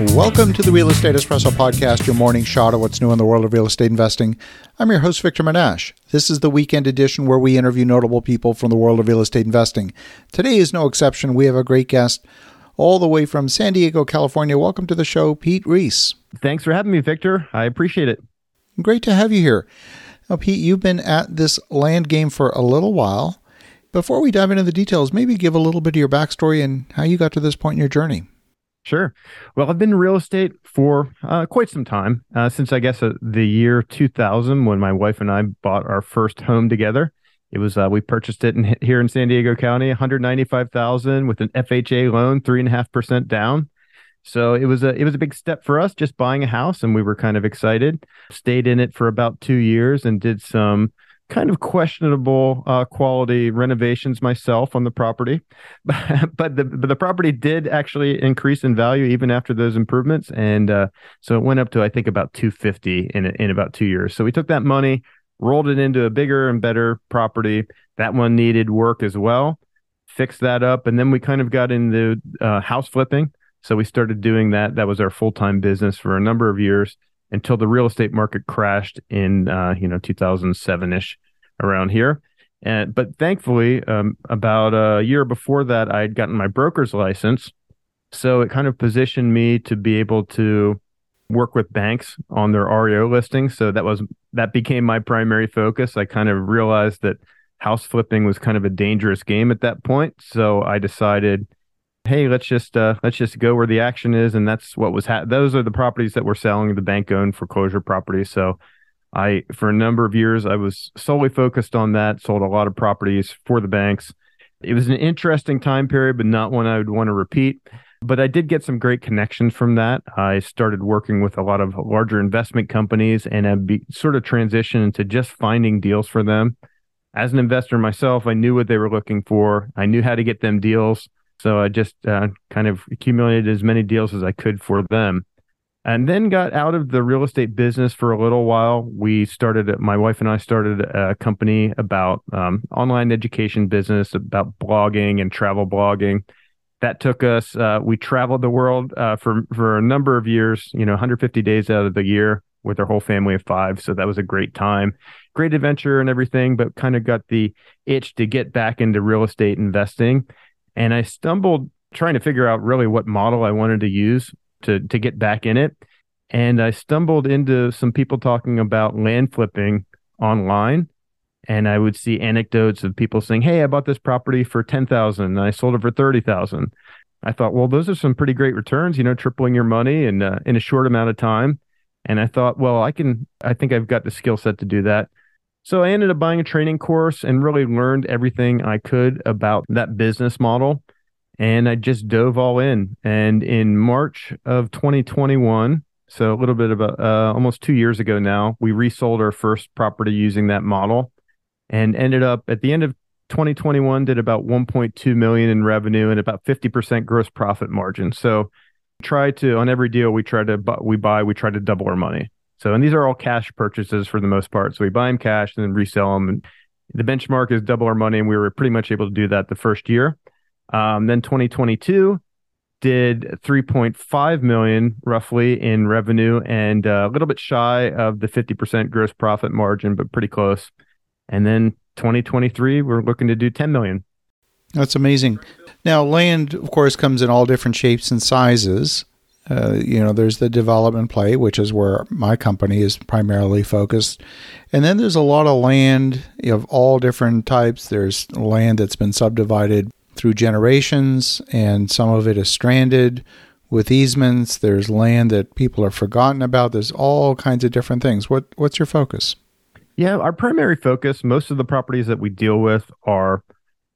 Welcome to the Real Estate Espresso Podcast, your morning shot of what's new in the world of real estate investing. I'm your host, Victor Menasce. This is the weekend edition where we interview notable people from the world of real estate investing. Today is no exception. We have a great guest all the way from San Diego, California. Welcome to the show, Pete Reese. Thanks for having me, Victor. I appreciate it. Great to have you here. Now, Pete, you've been at this land game for a little while. Before we dive into the details, maybe give a little bit of your backstory and how you got to this point in your journey. Sure. Well, I've been in real estate for uh, quite some time, uh, since I guess uh, the year 2000 when my wife and I bought our first home together. It was uh, we purchased it in, here in San Diego County, 195,000 with an FHA loan, three and a half percent down. So it was a it was a big step for us just buying a house, and we were kind of excited. Stayed in it for about two years and did some kind of questionable uh, quality renovations myself on the property, but the but the property did actually increase in value even after those improvements, and uh, so it went up to I think about two fifty in in about two years. So we took that money, rolled it into a bigger and better property. That one needed work as well, fixed that up, and then we kind of got into uh, house flipping. So we started doing that. That was our full time business for a number of years until the real estate market crashed in uh, you know 2007 ish around here. And but thankfully, um, about a year before that, I had gotten my broker's license, so it kind of positioned me to be able to work with banks on their REO listings. So that was that became my primary focus. I kind of realized that house flipping was kind of a dangerous game at that point, so I decided hey, let's just uh, let's just go where the action is, and that's what was ha- those are the properties that we're selling, the bank owned foreclosure properties. So, I for a number of years I was solely focused on that, sold a lot of properties for the banks. It was an interesting time period, but not one I would want to repeat. But I did get some great connections from that. I started working with a lot of larger investment companies and I be, sort of transitioned into just finding deals for them. As an investor myself, I knew what they were looking for. I knew how to get them deals. So I just uh, kind of accumulated as many deals as I could for them. And then got out of the real estate business for a little while. We started, my wife and I started a company about um, online education business, about blogging and travel blogging. That took us, uh, we traveled the world uh, for, for a number of years, you know, 150 days out of the year with our whole family of five. So that was a great time, great adventure and everything, but kind of got the itch to get back into real estate investing and I stumbled trying to figure out really what model I wanted to use to to get back in it. And I stumbled into some people talking about land flipping online. And I would see anecdotes of people saying, Hey, I bought this property for 10,000 and I sold it for 30,000. I thought, well, those are some pretty great returns, you know, tripling your money in, uh, in a short amount of time. And I thought, well, I can, I think I've got the skill set to do that. So I ended up buying a training course and really learned everything I could about that business model. And I just dove all in. And in March of 2021, so a little bit of a, uh, almost two years ago now, we resold our first property using that model and ended up at the end of 2021 did about 1.2 million in revenue and about 50% gross profit margin. So try to on every deal we try to we buy we try to double our money. So, and these are all cash purchases for the most part. So we buy them cash and then resell them. And the benchmark is double our money, and we were pretty much able to do that the first year. Um, then 2022 did 3.5 million roughly in revenue and uh, a little bit shy of the 50% gross profit margin, but pretty close. And then 2023, we're looking to do 10 million. That's amazing. Now, land, of course, comes in all different shapes and sizes. Uh, you know, there's the development play, which is where my company is primarily focused. And then there's a lot of land of all different types. There's land that's been subdivided through generations, and some of it is stranded with easements. There's land that people are forgotten about. There's all kinds of different things. What What's your focus? Yeah, our primary focus, most of the properties that we deal with are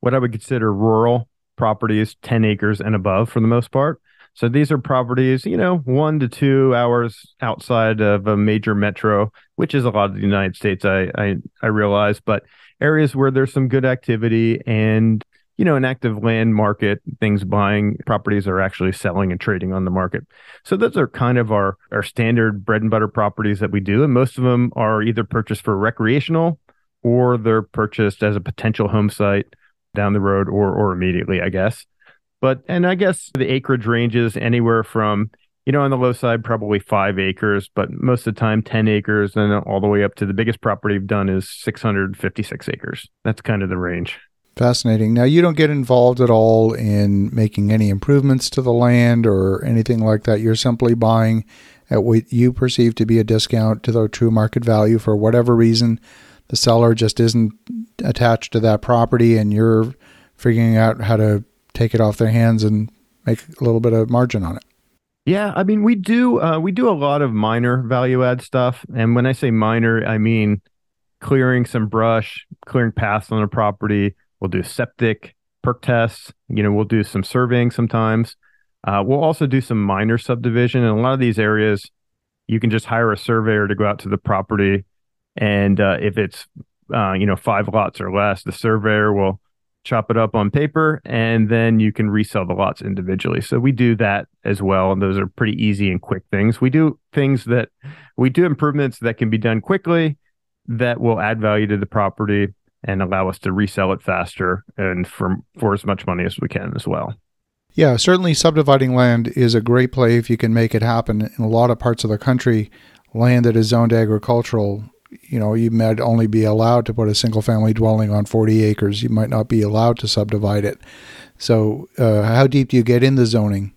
what I would consider rural properties, 10 acres and above for the most part. So these are properties, you know, one to two hours outside of a major metro, which is a lot of the United States, I, I, I realize, but areas where there's some good activity and, you know, an active land market, things buying properties are actually selling and trading on the market. So those are kind of our, our standard bread and butter properties that we do. And most of them are either purchased for recreational or they're purchased as a potential home site down the road or, or immediately, I guess. But, and I guess the acreage ranges anywhere from you know, on the low side, probably five acres, but most of the time, 10 acres, and all the way up to the biggest property we've done is 656 acres. That's kind of the range. Fascinating. Now, you don't get involved at all in making any improvements to the land or anything like that. You're simply buying at what you perceive to be a discount to the true market value for whatever reason. The seller just isn't attached to that property, and you're figuring out how to take it off their hands and make a little bit of margin on it. Yeah, I mean, we do uh, we do a lot of minor value add stuff, and when I say minor, I mean clearing some brush, clearing paths on a property. We'll do septic perc tests. You know, we'll do some surveying sometimes. Uh, we'll also do some minor subdivision. In a lot of these areas, you can just hire a surveyor to go out to the property, and uh, if it's uh, you know five lots or less, the surveyor will chop it up on paper, and then you can resell the lots individually. So we do that as well. And those are pretty easy and quick things. We do things that we do improvements that can be done quickly that will add value to the property and allow us to resell it faster and for, for as much money as we can as well. Yeah, certainly subdividing land is a great play if you can make it happen. In a lot of parts of the country, land that is zoned agricultural you know, you might only be allowed to put a single family dwelling on 40 acres. You might not be allowed to subdivide it. So, uh, how deep do you get in the zoning?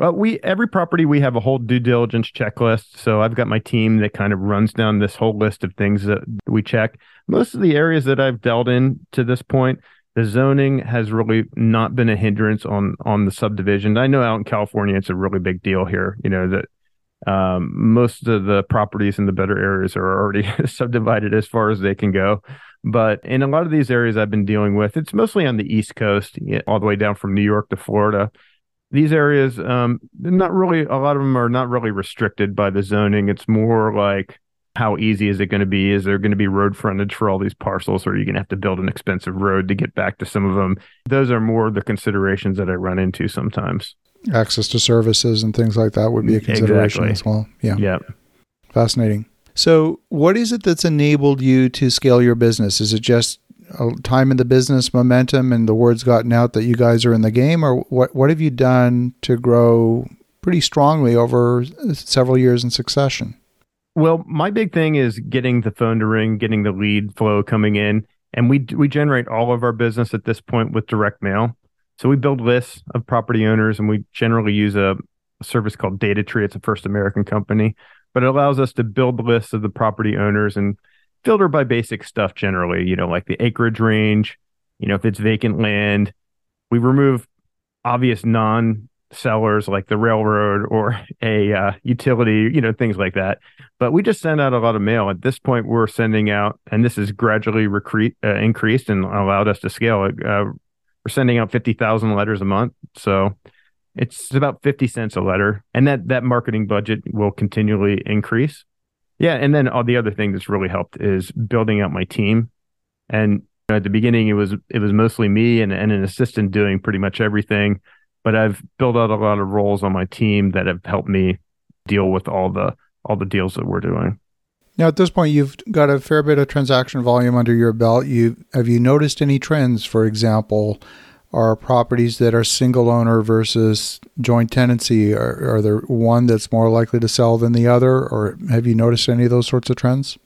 Well, we every property we have a whole due diligence checklist. So I've got my team that kind of runs down this whole list of things that we check. Most of the areas that I've dealt in to this point, the zoning has really not been a hindrance on on the subdivision. I know out in California it's a really big deal here. You know that um, most of the properties in the better areas are already subdivided as far as they can go. But in a lot of these areas I've been dealing with, it's mostly on the East Coast, all the way down from New York to Florida. These areas, um, not really, a lot of them are not really restricted by the zoning. It's more like, how easy is it going to be? Is there going to be road frontage for all these parcels, or are you going to have to build an expensive road to get back to some of them? Those are more the considerations that I run into sometimes access to services and things like that would be a consideration exactly. as well. Yeah. Yeah. Fascinating. So, what is it that's enabled you to scale your business? Is it just time in the business, momentum, and the word's gotten out that you guys are in the game, or what? What have you done to grow pretty strongly over several years in succession? Well, my big thing is getting the phone to ring, getting the lead flow coming in, and we we generate all of our business at this point with direct mail. So we build lists of property owners, and we generally use a, service called DataTree. It's a First American company, but it allows us to build lists of the property owners and filter by basic stuff generally. You know, like the acreage range. You know, if it's vacant land, we remove obvious non sellers like the railroad or a uh, utility, you know, things like that. But we just send out a lot of mail. At this point, we're sending out, and this is gradually recre- uh, increased and allowed us to scale. Uh, we're sending out 50,000 letters a month. So it's about 50 cents a letter. And that, that marketing budget will continually increase. Yeah. And then all the other thing that's really helped is building out my team. And at the beginning, it was, it was mostly me and, and an assistant doing pretty much everything. But I've built out a lot of roles on my team that have helped me deal with all the, all the deals that we're doing. Now, at this point, you've got a fair bit of transaction volume under your belt. You have you noticed any trends? For example, are properties that are single owner versus joint tenancy are, are there one that's more likely to sell than the other, or have you noticed any of those sorts of trends?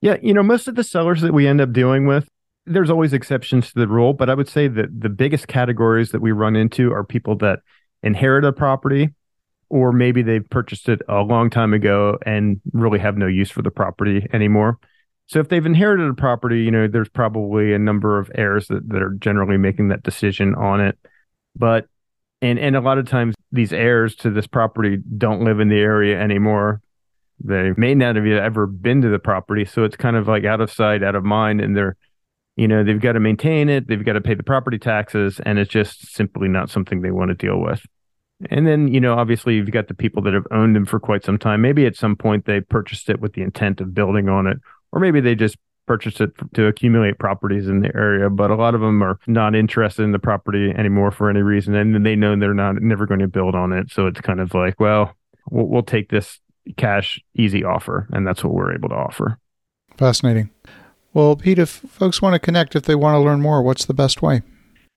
Yeah, you know, most of the sellers that we end up dealing with, there's always exceptions to the rule, but I would say that the biggest categories that we run into are people that inherit a property or maybe they've purchased it a long time ago and really have no use for the property anymore. So if they've inherited a property, you know, there's probably a number of heirs that, that are generally making that decision on it. But and and a lot of times these heirs to this property don't live in the area anymore. They may not have ever been to the property, so it's kind of like out of sight, out of mind, and they're, you know, they've got to maintain it, they've got to pay the property taxes, and it's just simply not something they want to deal with. And then, you know, obviously you've got the people that have owned them for quite some time. Maybe at some point they purchased it with the intent of building on it, or maybe they just purchased it to accumulate properties in the area. But a lot of them are not interested in the property anymore for any reason. And they know they're not never going to build on it. So it's kind of like, well, we'll, we'll take this cash easy offer. And that's what we're able to offer. Fascinating. Well, Pete, if folks want to connect, if they want to learn more, what's the best way?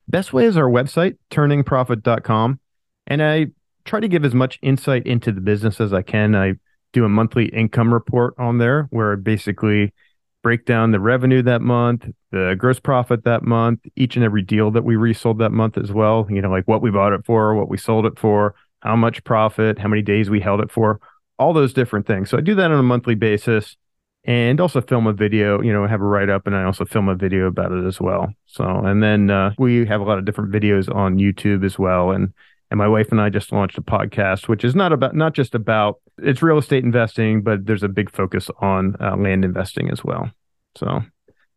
Best way is our website, turningprofit.com. And I try to give as much insight into the business as I can. I do a monthly income report on there where I basically break down the revenue that month, the gross profit that month, each and every deal that we resold that month as well. You know, like what we bought it for, what we sold it for, how much profit, how many days we held it for, all those different things. So I do that on a monthly basis and also film a video, you know, have a write up and I also film a video about it as well. So, and then uh, we have a lot of different videos on YouTube as well. And, and my wife and I just launched a podcast, which is not about, not just about, it's real estate investing, but there's a big focus on uh, land investing as well. So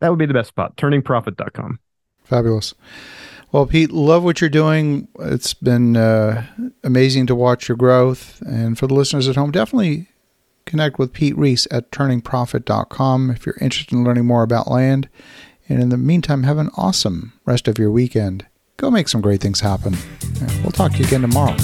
that would be the best spot, turningprofit.com. Fabulous. Well, Pete, love what you're doing. It's been uh, amazing to watch your growth. And for the listeners at home, definitely connect with Pete Reese at turningprofit.com if you're interested in learning more about land. And in the meantime, have an awesome rest of your weekend. Go make some great things happen. We'll talk to you again tomorrow.